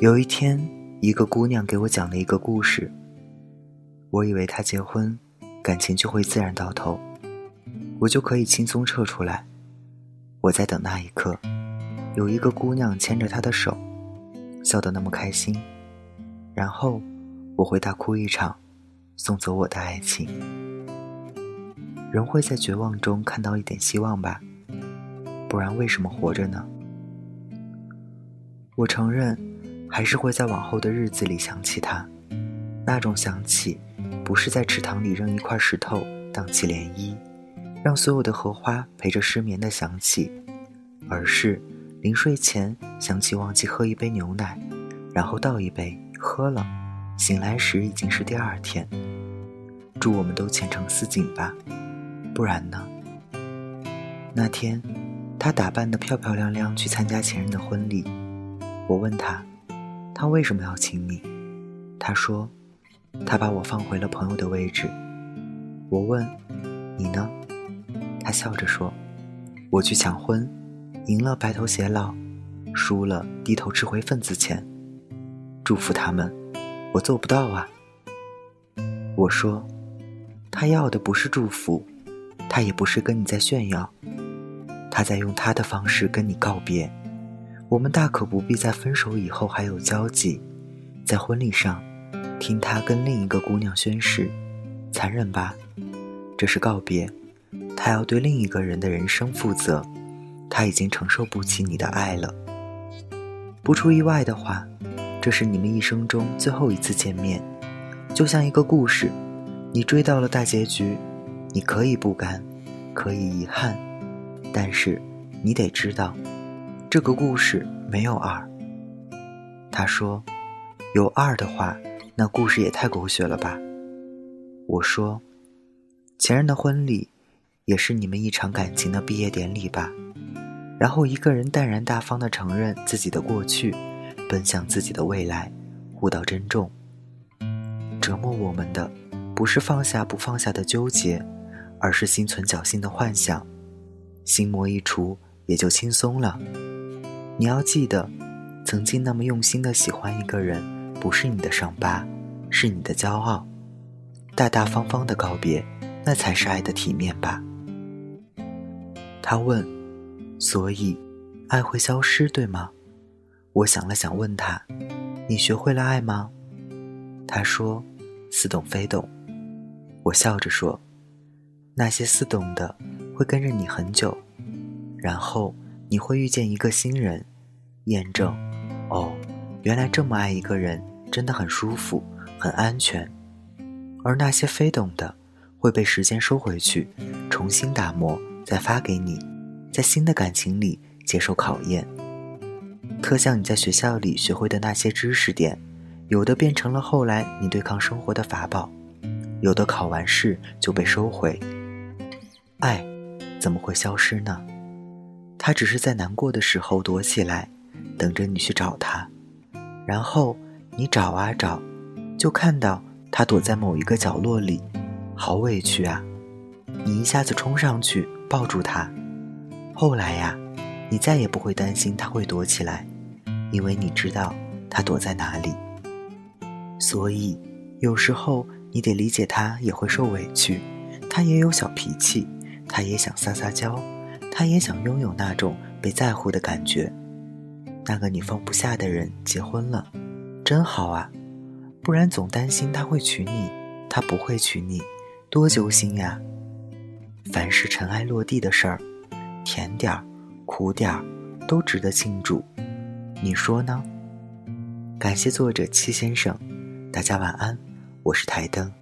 有一天，一个姑娘给我讲了一个故事。我以为她结婚，感情就会自然到头，我就可以轻松撤出来。我在等那一刻，有一个姑娘牵着她的手，笑得那么开心，然后我会大哭一场，送走我的爱情。人会在绝望中看到一点希望吧，不然为什么活着呢？我承认。还是会在往后的日子里想起他，那种想起，不是在池塘里扔一块石头荡起涟漪，让所有的荷花陪着失眠的想起，而是临睡前想起忘记喝一杯牛奶，然后倒一杯喝了，醒来时已经是第二天。祝我们都前程似锦吧，不然呢？那天，她打扮得漂漂亮亮去参加前任的婚礼，我问她。他为什么要请你？他说，他把我放回了朋友的位置。我问，你呢？他笑着说，我去抢婚，赢了白头偕老，输了低头吃回份子钱。祝福他们，我做不到啊。我说，他要的不是祝福，他也不是跟你在炫耀，他在用他的方式跟你告别。我们大可不必在分手以后还有交集，在婚礼上听他跟另一个姑娘宣誓，残忍吧？这是告别，他要对另一个人的人生负责，他已经承受不起你的爱了。不出意外的话，这是你们一生中最后一次见面，就像一个故事，你追到了大结局，你可以不甘，可以遗憾，但是你得知道。这个故事没有二。他说：“有二的话，那故事也太狗血了吧。”我说：“前任的婚礼，也是你们一场感情的毕业典礼吧？”然后一个人淡然大方地承认自己的过去，奔向自己的未来，互道珍重。折磨我们的，不是放下不放下的纠结，而是心存侥幸的幻想。心魔一除，也就轻松了。你要记得，曾经那么用心的喜欢一个人，不是你的伤疤，是你的骄傲。大大方方的告别，那才是爱的体面吧。他问：“所以，爱会消失，对吗？”我想了想，问他：“你学会了爱吗？”他说：“似懂非懂。”我笑着说：“那些似懂的，会跟着你很久，然后。”你会遇见一个新人，验证，哦，原来这么爱一个人真的很舒服，很安全。而那些非懂的，会被时间收回去，重新打磨，再发给你，在新的感情里接受考验。特像你在学校里学会的那些知识点，有的变成了后来你对抗生活的法宝，有的考完试就被收回。爱，怎么会消失呢？他只是在难过的时候躲起来，等着你去找他，然后你找啊找，就看到他躲在某一个角落里，好委屈啊！你一下子冲上去抱住他，后来呀，你再也不会担心他会躲起来，因为你知道他躲在哪里。所以有时候你得理解他也会受委屈，他也有小脾气，他也想撒撒娇。他也想拥有那种被在乎的感觉。那个你放不下的人结婚了，真好啊！不然总担心他会娶你，他不会娶你，多揪心呀！凡是尘埃落地的事儿，甜点儿、苦点儿，都值得庆祝。你说呢？感谢作者七先生，大家晚安，我是台灯。